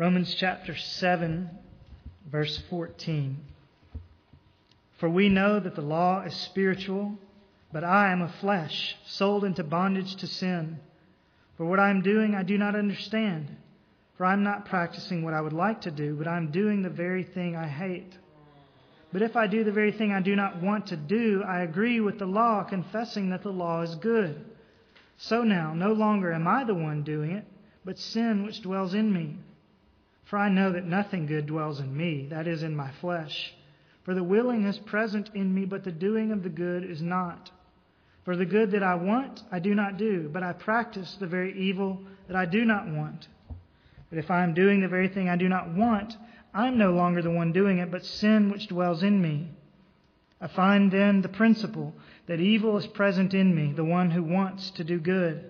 Romans chapter 7, verse 14. For we know that the law is spiritual, but I am of flesh, sold into bondage to sin. For what I am doing, I do not understand. For I am not practicing what I would like to do, but I am doing the very thing I hate. But if I do the very thing I do not want to do, I agree with the law, confessing that the law is good. So now, no longer am I the one doing it, but sin which dwells in me. For I know that nothing good dwells in me, that is, in my flesh. For the willing is present in me, but the doing of the good is not. For the good that I want, I do not do, but I practice the very evil that I do not want. But if I am doing the very thing I do not want, I am no longer the one doing it, but sin which dwells in me. I find then the principle that evil is present in me, the one who wants to do good.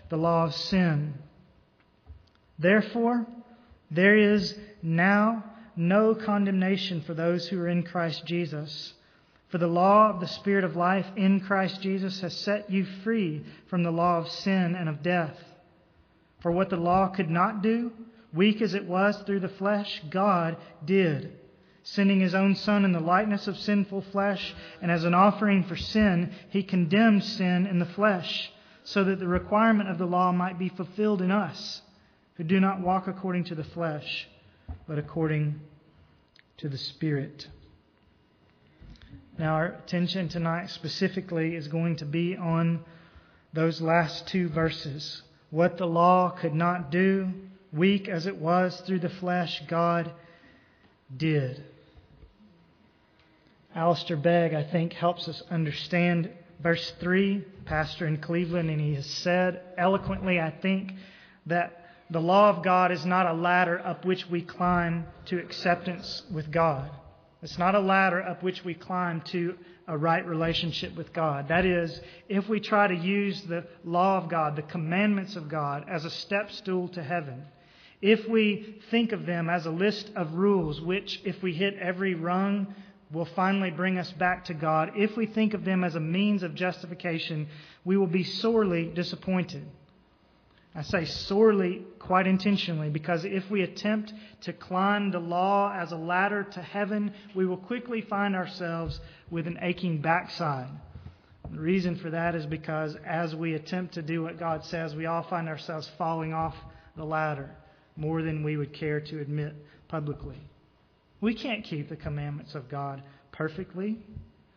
the law of sin. Therefore, there is now no condemnation for those who are in Christ Jesus. For the law of the Spirit of life in Christ Jesus has set you free from the law of sin and of death. For what the law could not do, weak as it was through the flesh, God did, sending his own Son in the likeness of sinful flesh, and as an offering for sin, he condemned sin in the flesh so that the requirement of the law might be fulfilled in us who do not walk according to the flesh, but according to the Spirit. Now, our attention tonight specifically is going to be on those last two verses. What the law could not do, weak as it was through the flesh, God did. Alistair Begg, I think, helps us understand verse 3, pastor in Cleveland, and he has said eloquently, I think, that the law of God is not a ladder up which we climb to acceptance with God. It's not a ladder up which we climb to a right relationship with God. That is, if we try to use the law of God, the commandments of God, as a step stool to heaven, if we think of them as a list of rules, which, if we hit every rung, will finally bring us back to God, if we think of them as a means of justification, we will be sorely disappointed. I say sorely quite intentionally because if we attempt to climb the law as a ladder to heaven, we will quickly find ourselves with an aching backside. The reason for that is because as we attempt to do what God says, we all find ourselves falling off the ladder more than we would care to admit publicly. We can't keep the commandments of God perfectly.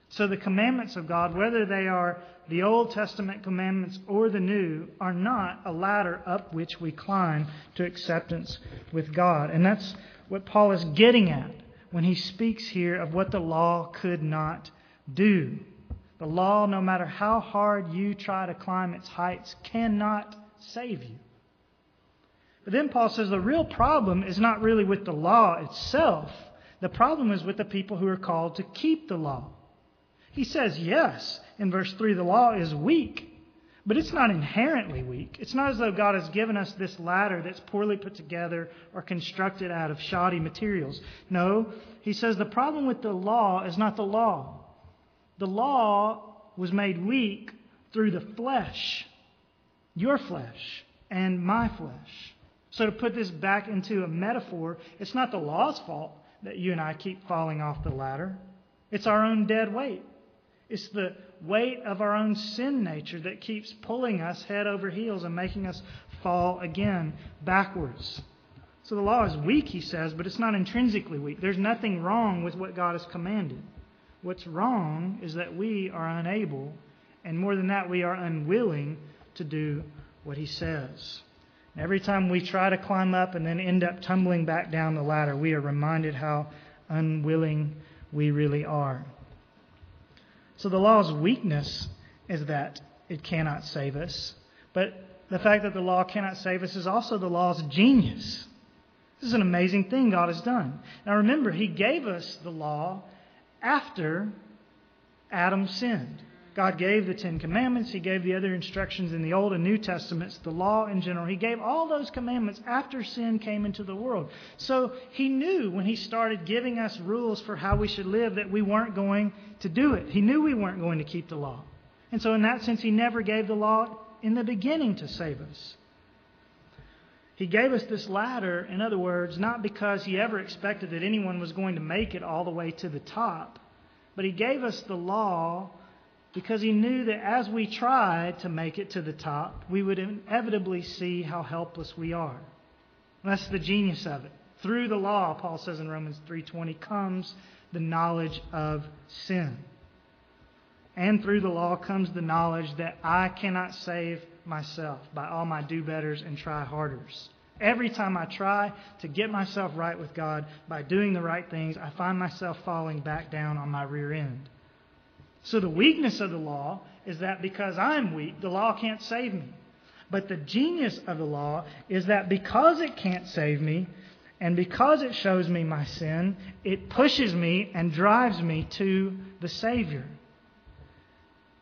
So the commandments of God, whether they are the Old Testament commandments or the New, are not a ladder up which we climb to acceptance with God. And that's what Paul is getting at when he speaks here of what the law could not do. The law, no matter how hard you try to climb its heights, cannot save you. But then Paul says the real problem is not really with the law itself. The problem is with the people who are called to keep the law. He says, yes, in verse 3, the law is weak, but it's not inherently weak. It's not as though God has given us this ladder that's poorly put together or constructed out of shoddy materials. No, he says the problem with the law is not the law. The law was made weak through the flesh, your flesh, and my flesh. So to put this back into a metaphor, it's not the law's fault that you and I keep falling off the ladder. It's our own dead weight. It's the weight of our own sin nature that keeps pulling us head over heels and making us fall again backwards. So the law is weak, he says, but it's not intrinsically weak. There's nothing wrong with what God has commanded. What's wrong is that we are unable, and more than that, we are unwilling to do what he says. Every time we try to climb up and then end up tumbling back down the ladder, we are reminded how unwilling we really are. So the law's weakness is that it cannot save us. But the fact that the law cannot save us is also the law's genius. This is an amazing thing God has done. Now remember, He gave us the law after Adam sinned. God gave the Ten Commandments. He gave the other instructions in the Old and New Testaments, the law in general. He gave all those commandments after sin came into the world. So He knew when He started giving us rules for how we should live that we weren't going to do it. He knew we weren't going to keep the law. And so, in that sense, He never gave the law in the beginning to save us. He gave us this ladder, in other words, not because He ever expected that anyone was going to make it all the way to the top, but He gave us the law because he knew that as we tried to make it to the top, we would inevitably see how helpless we are. That's the genius of it. Through the law, Paul says in Romans 3:20, comes the knowledge of sin. And through the law comes the knowledge that I cannot save myself by all my do betters and try harders. Every time I try to get myself right with God by doing the right things, I find myself falling back down on my rear end. So the weakness of the law is that because I'm weak, the law can't save me. But the genius of the law is that because it can't save me, and because it shows me my sin, it pushes me and drives me to the Savior.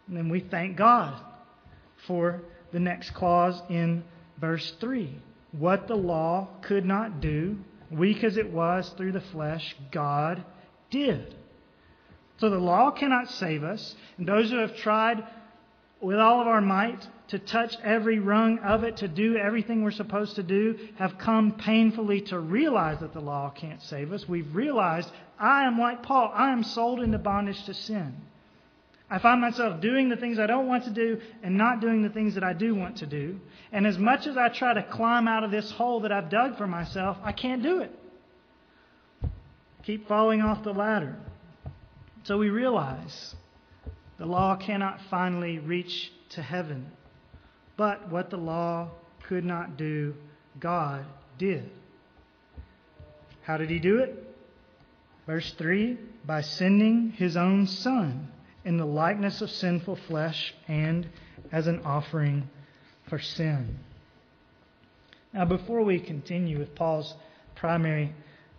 And then we thank God for the next clause in verse 3. What the law could not do, weak as it was through the flesh, God did. So the law cannot save us. And those who have tried with all of our might to touch every rung of it, to do everything we're supposed to do, have come painfully to realize that the law can't save us. We've realized I am like Paul. I am sold into bondage to sin. I find myself doing the things I don't want to do and not doing the things that I do want to do. And as much as I try to climb out of this hole that I've dug for myself, I can't do it. keep falling off the ladder. So we realize the law cannot finally reach to heaven. But what the law could not do, God did. How did he do it? Verse 3 by sending his own Son in the likeness of sinful flesh and as an offering for sin. Now, before we continue with Paul's primary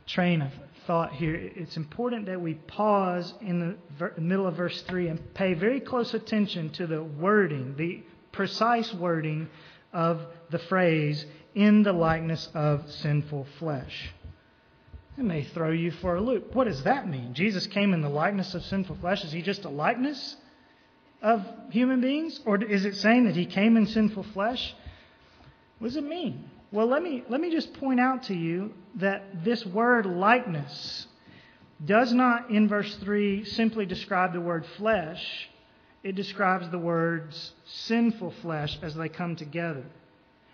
train of thought here, it's important that we pause in the middle of verse 3 and pay very close attention to the wording, the precise wording of the phrase, in the likeness of sinful flesh. It may throw you for a loop. What does that mean? Jesus came in the likeness of sinful flesh. Is he just a likeness of human beings? Or is it saying that he came in sinful flesh? What does it mean? Well, let me, let me just point out to you that this word likeness does not, in verse 3, simply describe the word flesh. It describes the words sinful flesh as they come together.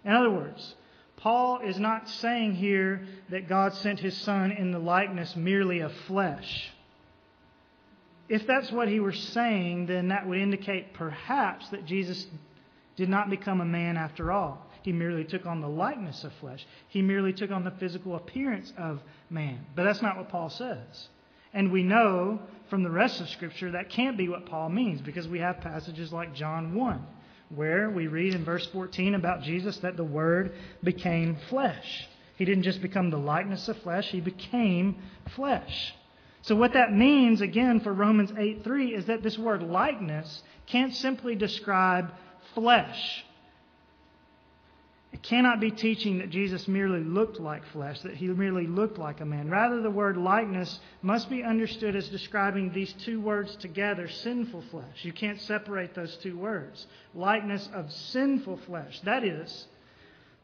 In other words, Paul is not saying here that God sent his Son in the likeness merely of flesh. If that's what he were saying, then that would indicate perhaps that Jesus did not become a man after all. He merely took on the likeness of flesh. He merely took on the physical appearance of man. But that's not what Paul says. And we know from the rest of Scripture that can't be what Paul means because we have passages like John 1, where we read in verse 14 about Jesus that the Word became flesh. He didn't just become the likeness of flesh, he became flesh. So, what that means, again, for Romans 8 3, is that this word likeness can't simply describe flesh it cannot be teaching that Jesus merely looked like flesh, that he merely looked like a man. Rather, the word likeness must be understood as describing these two words together sinful flesh. You can't separate those two words. Likeness of sinful flesh. That is,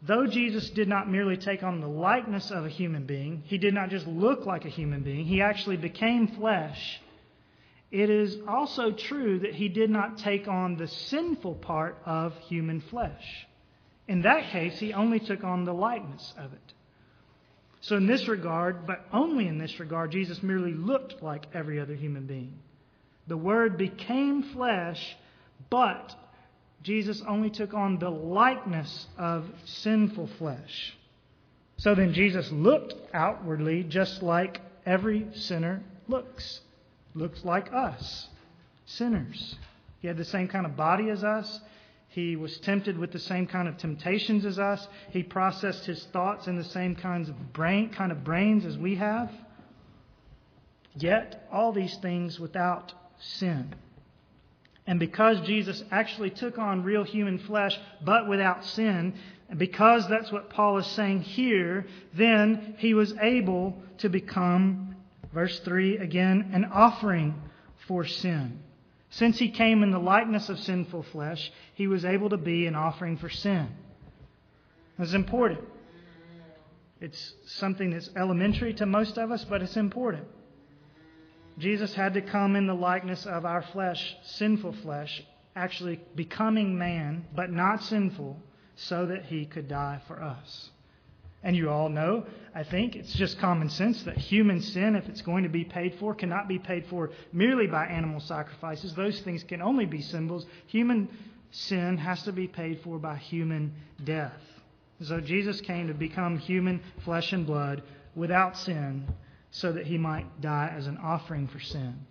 though Jesus did not merely take on the likeness of a human being, he did not just look like a human being, he actually became flesh. It is also true that he did not take on the sinful part of human flesh. In that case, he only took on the likeness of it. So, in this regard, but only in this regard, Jesus merely looked like every other human being. The Word became flesh, but Jesus only took on the likeness of sinful flesh. So then, Jesus looked outwardly just like every sinner looks. Looks like us, sinners. He had the same kind of body as us. He was tempted with the same kind of temptations as us. He processed his thoughts in the same kinds of brain, kind of brains as we have. Yet, all these things without sin. And because Jesus actually took on real human flesh, but without sin, and because that's what Paul is saying here, then he was able to become, verse 3 again, an offering for sin. Since he came in the likeness of sinful flesh, he was able to be an offering for sin. That's important. It's something that's elementary to most of us, but it's important. Jesus had to come in the likeness of our flesh, sinful flesh, actually becoming man, but not sinful, so that he could die for us. And you all know, I think, it's just common sense that human sin, if it's going to be paid for, cannot be paid for merely by animal sacrifices. Those things can only be symbols. Human sin has to be paid for by human death. So Jesus came to become human flesh and blood without sin so that he might die as an offering for sin.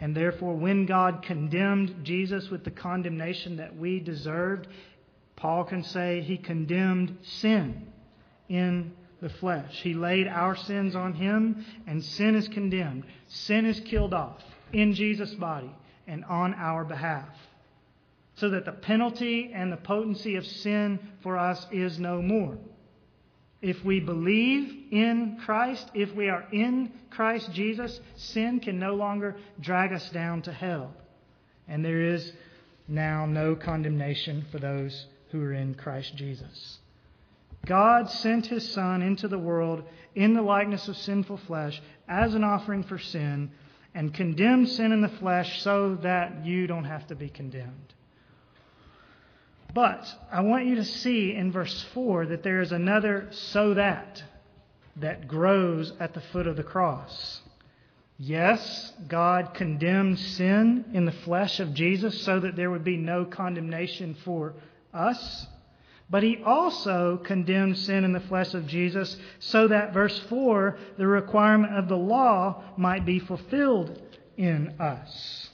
And therefore, when God condemned Jesus with the condemnation that we deserved, Paul can say he condemned sin in the flesh. He laid our sins on him, and sin is condemned. Sin is killed off in Jesus' body and on our behalf. So that the penalty and the potency of sin for us is no more. If we believe in Christ, if we are in Christ Jesus, sin can no longer drag us down to hell. And there is now no condemnation for those who are in Christ Jesus. God sent his Son into the world in the likeness of sinful flesh as an offering for sin and condemned sin in the flesh so that you don't have to be condemned. But I want you to see in verse 4 that there is another so that that grows at the foot of the cross. Yes, God condemned sin in the flesh of Jesus so that there would be no condemnation for us. But he also condemned sin in the flesh of Jesus so that, verse 4, the requirement of the law might be fulfilled in us.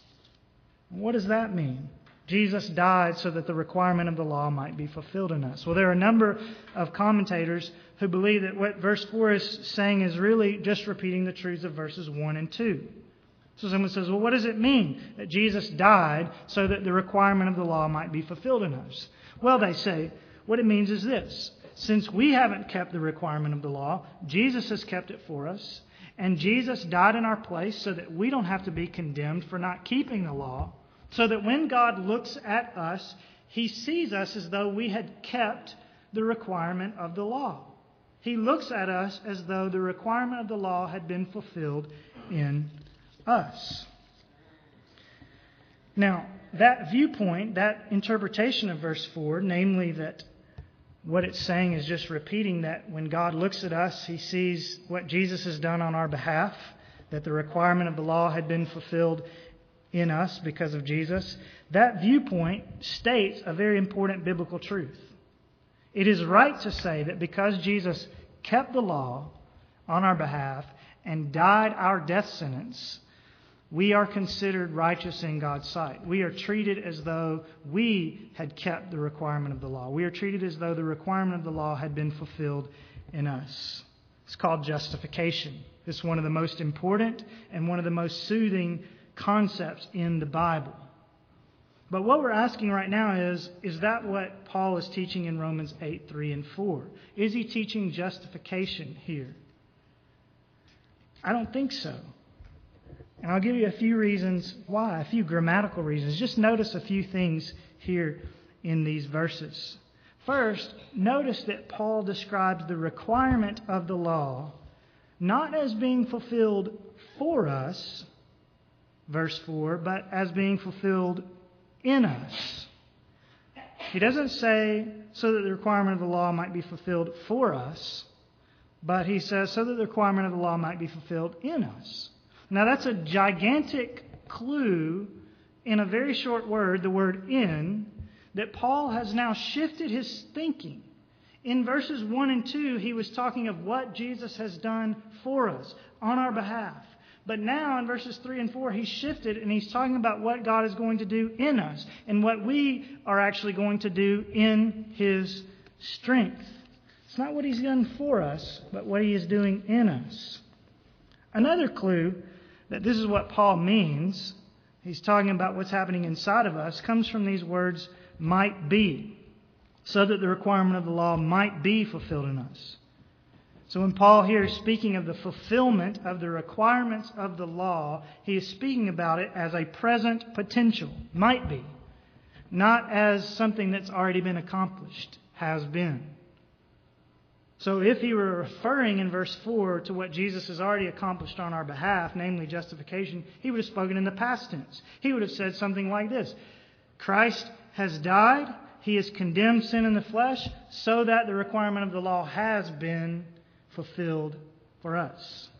What does that mean? Jesus died so that the requirement of the law might be fulfilled in us. Well, there are a number of commentators who believe that what verse 4 is saying is really just repeating the truths of verses 1 and 2. So someone says, well, what does it mean that Jesus died so that the requirement of the law might be fulfilled in us? Well, they say, what it means is this. Since we haven't kept the requirement of the law, Jesus has kept it for us. And Jesus died in our place so that we don't have to be condemned for not keeping the law so that when God looks at us, he sees us as though we had kept the requirement of the law. He looks at us as though the requirement of the law had been fulfilled in us. Now, that viewpoint, that interpretation of verse 4, namely that what it's saying is just repeating that when God looks at us, he sees what Jesus has done on our behalf, that the requirement of the law had been fulfilled in us because of Jesus, that viewpoint states a very important biblical truth. It is right to say that because Jesus kept the law on our behalf and died our death sentence, we are considered righteous in God's sight. We are treated as though we had kept the requirement of the law. We are treated as though the requirement of the law had been fulfilled in us. It's called justification. It's one of the most important and one of the most soothing concepts in the Bible. But what we're asking right now is is that what Paul is teaching in Romans 8, 3, and 4? Is he teaching justification here? I don't think so. And I'll give you a few reasons why, a few grammatical reasons. Just notice a few things here in these verses. First, notice that Paul describes the requirement of the law not as being fulfilled for us, verse 4, but as being fulfilled in us. He doesn't say so that the requirement of the law might be fulfilled for us, but he says so that the requirement of the law might be fulfilled in us. Now that's a gigantic clue in a very short word, the word in, that Paul has now shifted his thinking. In verses 1 and 2, he was talking of what Jesus has done for us on our behalf. But now in verses 3 and 4, he's shifted and he's talking about what God is going to do in us and what we are actually going to do in his strength. It's not what he's done for us, but what he is doing in us. Another clue that this is what Paul means, he's talking about what's happening inside of us, comes from these words, might be, so that the requirement of the law might be fulfilled in us. So when Paul here is speaking of the fulfillment of the requirements of the law, he is speaking about it as a present potential, might be, not as something that's already been accomplished, has been. So if he were referring in verse 4 to what Jesus has already accomplished on our behalf, namely justification, he would have spoken in the past tense. He would have said something like this Christ has died, he has condemned sin in the flesh, so that the requirement of the law has been fulfilled for us.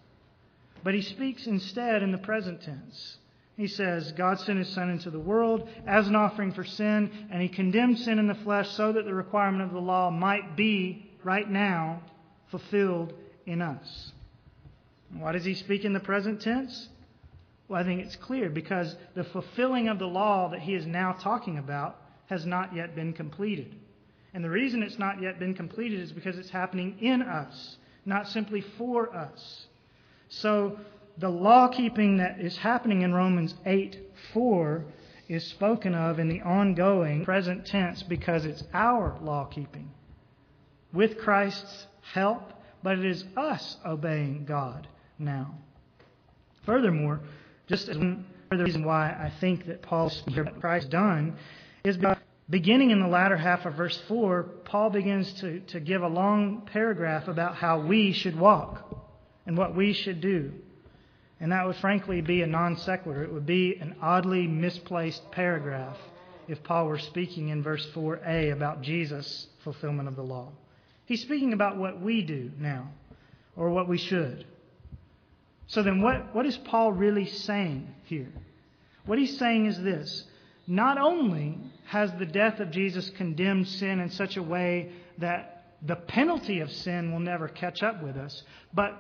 But he speaks instead in the present tense. He says, God sent his Son into the world as an offering for sin, and he condemned sin in the flesh so that the requirement of the law might be, right now, fulfilled in us. Why does he speak in the present tense? Well, I think it's clear because the fulfilling of the law that he is now talking about has not yet been completed. And the reason it's not yet been completed is because it's happening in us not simply for us. So the law keeping that is happening in Romans 8 4 is spoken of in the ongoing present tense because it's our law keeping with Christ's help, but it is us obeying God now. Furthermore, just as one further reason why I think that Paul's Christ done is because Beginning in the latter half of verse 4, Paul begins to, to give a long paragraph about how we should walk and what we should do. And that would frankly be a non sequitur. It would be an oddly misplaced paragraph if Paul were speaking in verse 4a about Jesus' fulfillment of the law. He's speaking about what we do now, or what we should. So then, what, what is Paul really saying here? What he's saying is this not only has the death of Jesus condemned sin in such a way that the penalty of sin will never catch up with us, but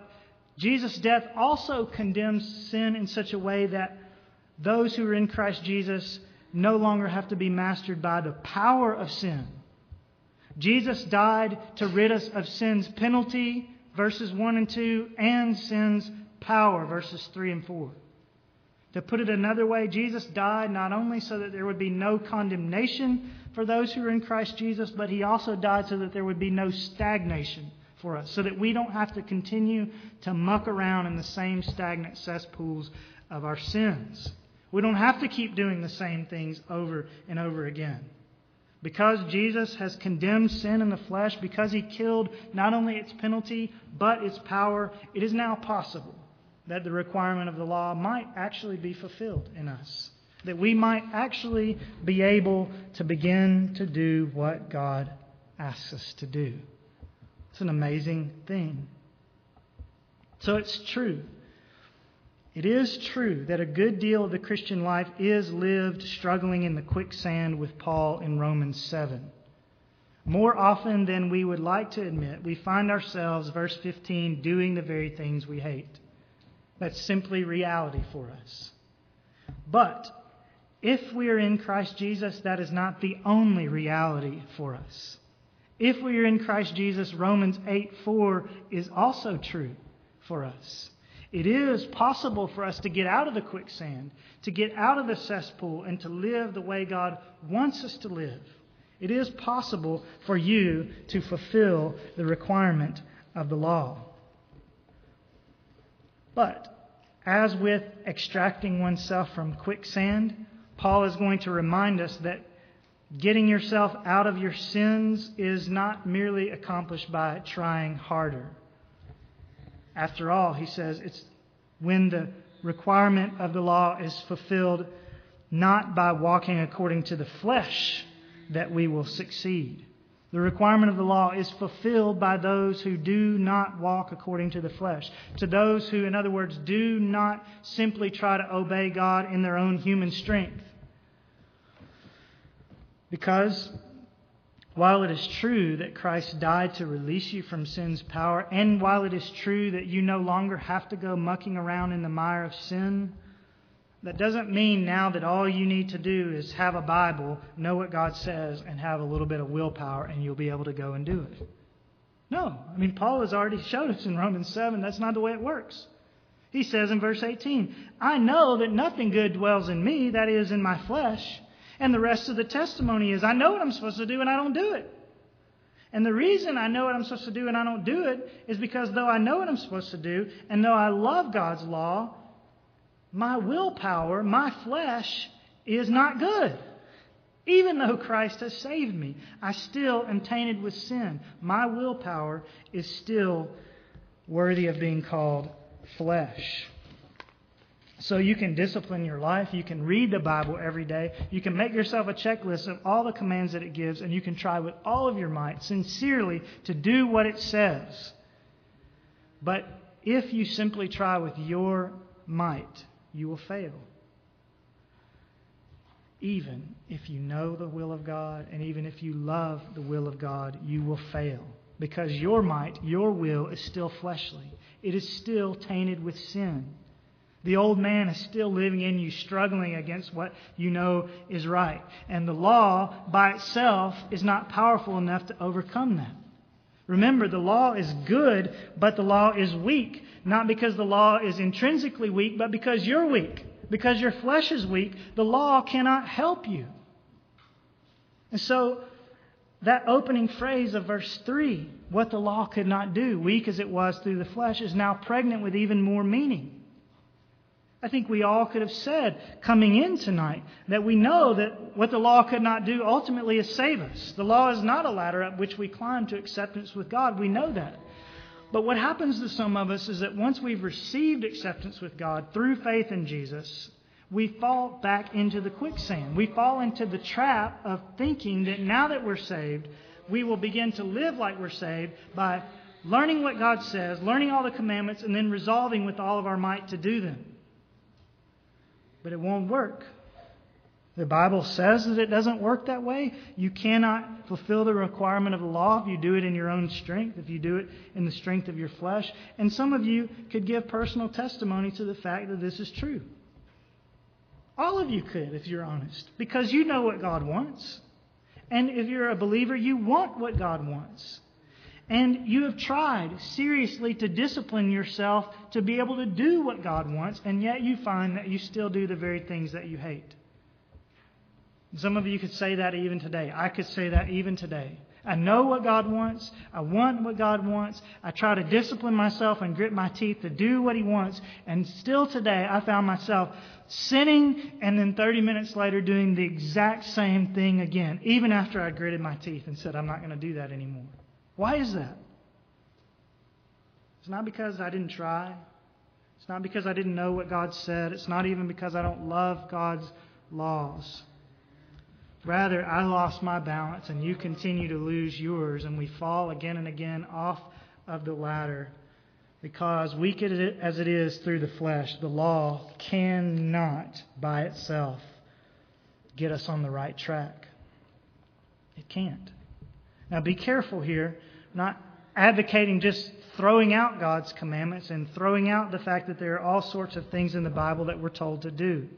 Jesus' death also condemns sin in such a way that those who are in Christ Jesus no longer have to be mastered by the power of sin. Jesus died to rid us of sin's penalty, verses 1 and 2, and sin's power, verses 3 and 4. To put it another way, Jesus died not only so that there would be no condemnation for those who are in Christ Jesus, but he also died so that there would be no stagnation for us, so that we don't have to continue to muck around in the same stagnant cesspools of our sins. We don't have to keep doing the same things over and over again. Because Jesus has condemned sin in the flesh, because he killed not only its penalty, but its power, it is now possible that the requirement of the law might actually be fulfilled in us. That we might actually be able to begin to do what God asks us to do. It's an amazing thing. So it's true. It is true that a good deal of the Christian life is lived struggling in the quicksand with Paul in Romans 7. More often than we would like to admit, we find ourselves, verse 15, doing the very things we hate. That's simply reality for us. But if we are in Christ Jesus, that is not the only reality for us. If we are in Christ Jesus, Romans 8 4 is also true for us. It is possible for us to get out of the quicksand, to get out of the cesspool, and to live the way God wants us to live. It is possible for you to fulfill the requirement of the law. But as with extracting oneself from quicksand, Paul is going to remind us that getting yourself out of your sins is not merely accomplished by trying harder. After all, he says, it's when the requirement of the law is fulfilled not by walking according to the flesh that we will succeed. The requirement of the law is fulfilled by those who do not walk according to the flesh. To those who, in other words, do not simply try to obey God in their own human strength. Because while it is true that Christ died to release you from sin's power, and while it is true that you no longer have to go mucking around in the mire of sin, that doesn't mean now that all you need to do is have a Bible, know what God says, and have a little bit of willpower, and you'll be able to go and do it. No. I mean, Paul has already showed us in Romans 7 that's not the way it works. He says in verse 18, I know that nothing good dwells in me, that is, in my flesh. And the rest of the testimony is, I know what I'm supposed to do and I don't do it. And the reason I know what I'm supposed to do and I don't do it is because though I know what I'm supposed to do and though I love God's law, my willpower, my flesh, is not good. Even though Christ has saved me, I still am tainted with sin. My willpower is still worthy of being called flesh. So you can discipline your life. You can read the Bible every day. You can make yourself a checklist of all the commands that it gives, and you can try with all of your might, sincerely, to do what it says. But if you simply try with your might, you will fail. Even if you know the will of God, and even if you love the will of God, you will fail. Because your might, your will, is still fleshly. It is still tainted with sin. The old man is still living in you, struggling against what you know is right. And the law by itself is not powerful enough to overcome that. Remember, the law is good, but the law is weak. Not because the law is intrinsically weak, but because you're weak. Because your flesh is weak, the law cannot help you. And so, that opening phrase of verse 3, what the law could not do, weak as it was through the flesh, is now pregnant with even more meaning. I think we all could have said coming in tonight that we know that what the law could not do ultimately is save us. The law is not a ladder up which we climb to acceptance with God. We know that. But what happens to some of us is that once we've received acceptance with God through faith in Jesus, we fall back into the quicksand. We fall into the trap of thinking that now that we're saved, we will begin to live like we're saved by learning what God says, learning all the commandments, and then resolving with all of our might to do them but it won't work. The Bible says that it doesn't work that way. You cannot fulfill the requirement of the law if you do it in your own strength, if you do it in the strength of your flesh. And some of you could give personal testimony to the fact that this is true. All of you could, if you're honest, because you know what God wants. And if you're a believer, you want what God wants. And you have tried seriously to discipline yourself to be able to do what God wants, and yet you find that you still do the very things that you hate. Some of you could say that even today. I could say that even today. I know what God wants. I want what God wants. I try to discipline myself and grit my teeth to do what He wants. And still today, I found myself sinning and then 30 minutes later doing the exact same thing again, even after I gritted my teeth and said, I'm not going to do that anymore. Why is that? It's not because I didn't try. It's not because I didn't know what God said. It's not even because I don't love God's laws. Rather, I lost my balance and you continue to lose yours, and we fall again and again off of the ladder because, weak as it is through the flesh, the law cannot by itself get us on the right track. It can't. Now, be careful here not advocating just throwing out God's commandments and throwing out the fact that there are all sorts of things in the Bible that we're told to do.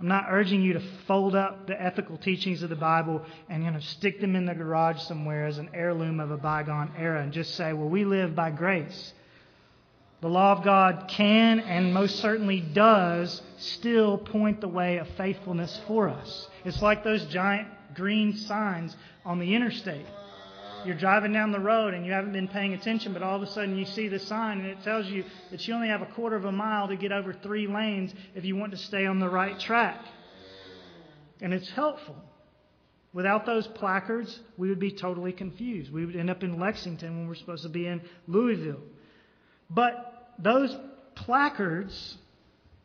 I'm not urging you to fold up the ethical teachings of the Bible and you know stick them in the garage somewhere as an heirloom of a bygone era and just say, "Well, we live by grace." The law of God can and most certainly does still point the way of faithfulness for us. It's like those giant green signs on the interstate you're driving down the road and you haven't been paying attention, but all of a sudden you see the sign and it tells you that you only have a quarter of a mile to get over three lanes if you want to stay on the right track. And it's helpful. Without those placards, we would be totally confused. We would end up in Lexington when we're supposed to be in Louisville. But those placards,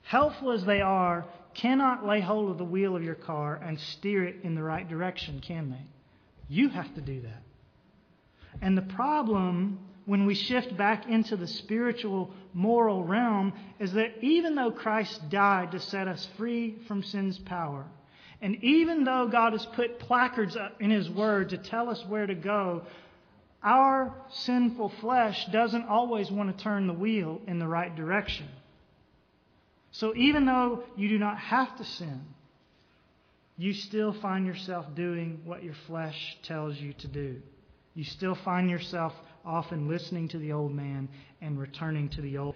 helpful as they are, cannot lay hold of the wheel of your car and steer it in the right direction, can they? You have to do that. And the problem when we shift back into the spiritual, moral realm is that even though Christ died to set us free from sin's power, And even though God has put placards in His Word to tell us where to go, our sinful flesh doesn't always want to turn the wheel in the right direction. So even though you do not have to sin, you still find yourself doing what your flesh tells you to do. You still find yourself often listening to the old man and returning to the old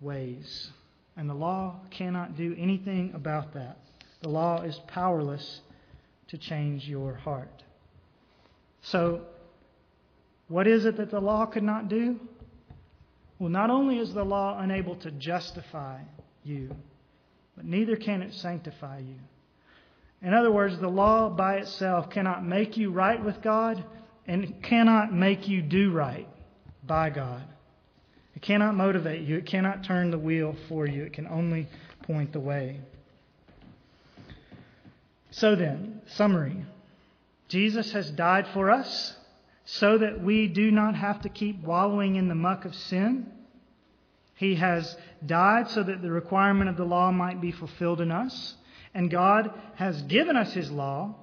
ways. And the law cannot do anything about that. The law is powerless to change your heart. So, what is it that the law could not do? Well, not only is the law unable to justify you, but neither can it sanctify you. In other words, the law by itself cannot make you right with God and cannot make you do right by God. It cannot motivate you. It cannot turn the wheel for you. It can only point the way. So then, summary Jesus has died for us so that we do not have to keep wallowing in the muck of sin. He has died so that the requirement of the law might be fulfilled in us. And God has given us His law,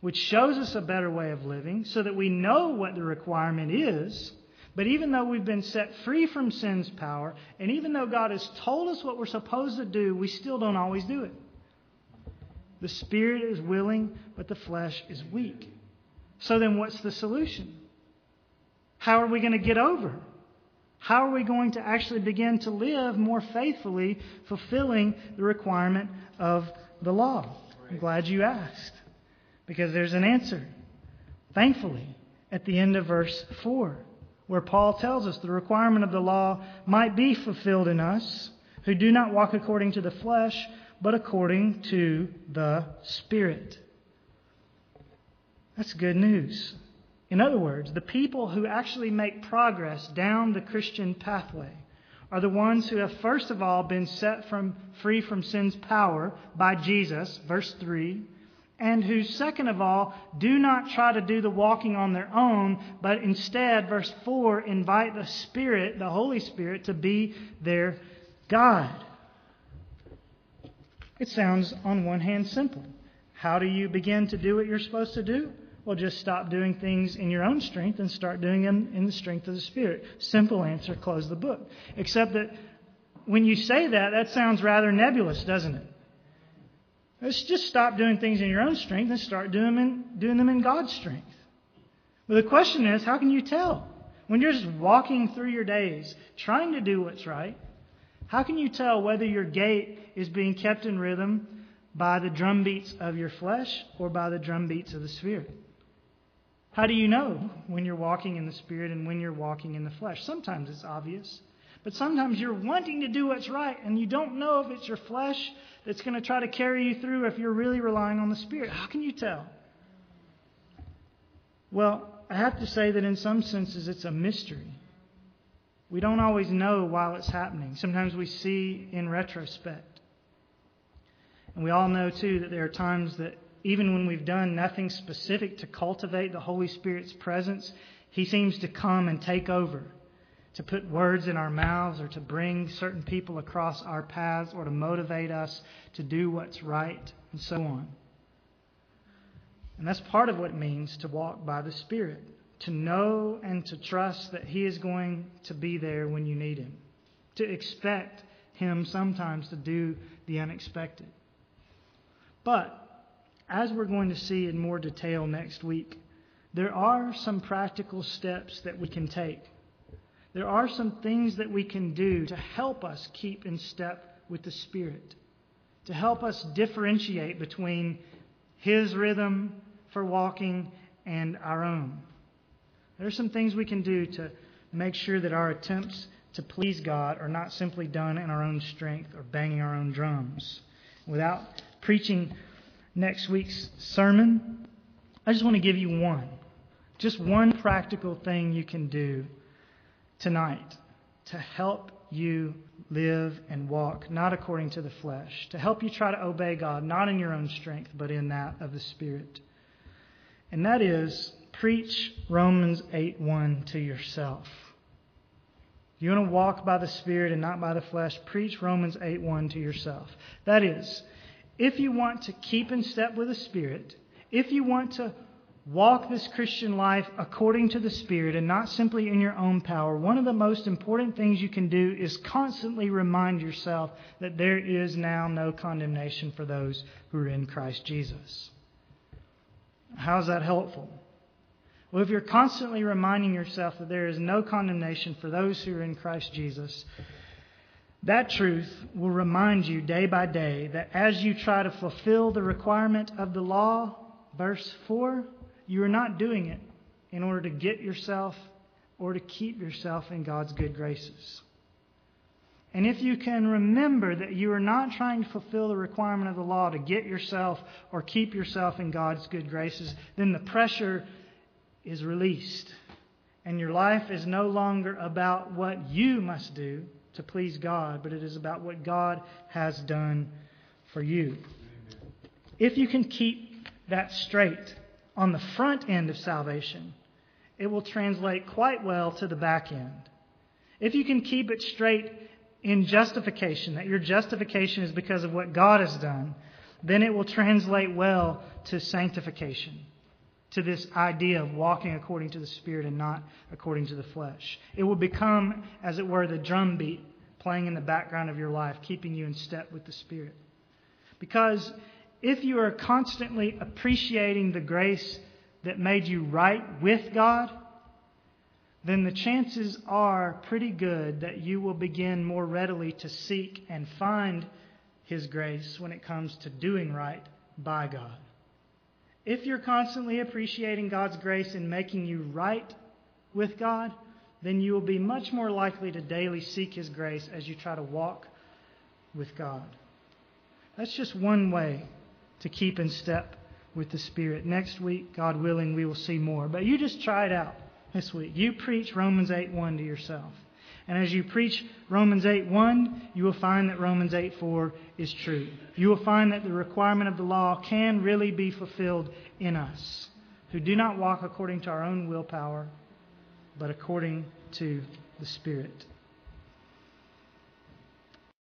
which shows us a better way of living, so that we know what the requirement is. But even though we've been set free from sin's power, and even though God has told us what we're supposed to do, we still don't always do it. The spirit is willing, but the flesh is weak. So then, what's the solution? How are we going to get over? How are we going to actually begin to live more faithfully, fulfilling the requirement of the law? I'm glad you asked, because there's an answer. Thankfully, at the end of verse 4, where Paul tells us the requirement of the law might be fulfilled in us who do not walk according to the flesh, but according to the Spirit. That's good news. In other words, the people who actually make progress down the Christian pathway are the ones who have first of all been set from free from sin's power by Jesus, verse 3, and who second of all do not try to do the walking on their own, but instead, verse 4, invite the Spirit, the Holy Spirit, to be their guide. It sounds, on one hand, simple. How do you begin to do what you're supposed to do? Well, just stop doing things in your own strength and start doing them in the strength of the Spirit. Simple answer, close the book. Except that when you say that, that sounds rather nebulous, doesn't it? Let's just stop doing things in your own strength and start doing them in, doing them in God's strength. But the question is, how can you tell? When you're just walking through your days, trying to do what's right, how can you tell whether your gait is being kept in rhythm by the drumbeats of your flesh or by the drumbeats of the Spirit? How do you know when you're walking in the Spirit and when you're walking in the flesh? Sometimes it's obvious, but sometimes you're wanting to do what's right and you don't know if it's your flesh that's going to try to carry you through if you're really relying on the Spirit. How can you tell? Well, I have to say that in some senses it's a mystery. We don't always know while it's happening. Sometimes we see in retrospect. And we all know, too, that there are times that even when we've done nothing specific to cultivate the Holy Spirit's presence, He seems to come and take over, to put words in our mouths or to bring certain people across our paths or to motivate us to do what's right and so on. And that's part of what it means to walk by the Spirit to know and to trust that He is going to be there when you need Him, to expect Him sometimes to do the unexpected. But, as we're going to see in more detail next week, there are some practical steps that we can take. There are some things that we can do to help us keep in step with the Spirit, to help us differentiate between His rhythm for walking and our own. There are some things we can do to make sure that our attempts to please God are not simply done in our own strength or banging our own drums. Without preaching next week's sermon, I just want to give you one. Just one practical thing you can do tonight to help you live and walk not according to the flesh, to help you try to obey God, not in your own strength, but in that of the Spirit. And that is preach Romans 8 1 to yourself. If you want to walk by the Spirit and not by the flesh, preach Romans 8 1 to yourself. That is, if you want to keep in step with the Spirit, if you want to walk this Christian life according to the Spirit and not simply in your own power, one of the most important things you can do is constantly remind yourself that there is now no condemnation for those who are in Christ Jesus. How is that helpful? Well, if you're constantly reminding yourself that there is no condemnation for those who are in Christ Jesus, that truth will remind you day by day that as you try to fulfill the requirement of the law, verse 4, you are not doing it in order to get yourself or to keep yourself in God's good graces. And if you can remember that you are not trying to fulfill the requirement of the law to get yourself or keep yourself in God's good graces, then the pressure is released. And your life is no longer about what you must do to please God, but it is about what God has done for you. If you can keep that straight on the front end of salvation, it will translate quite well to the back end. If you can keep it straight in justification, that your justification is because of what God has done, then it will translate well to sanctification, to this idea of walking according to the Spirit and not according to the flesh. It will become, as it were, the drum beat playing in the background of your life, keeping you in step with the Spirit. Because if you are constantly appreciating the grace that made you right with God, then the chances are pretty good that you will begin more readily to seek and find His grace when it comes to doing right by God. If you're constantly appreciating God's grace in making you right with God, then you will be much more likely to daily seek His grace as you try to walk with God. That's just one way to keep in step with the Spirit. Next week, God willing, we will see more. But you just try it out this week. You preach Romans 8 1 to yourself. And as you preach Romans 8 1, you will find that Romans 8 4 is true. You will find that the requirement of the law can really be fulfilled in us who do not walk according to our own willpower, but according to the Spirit.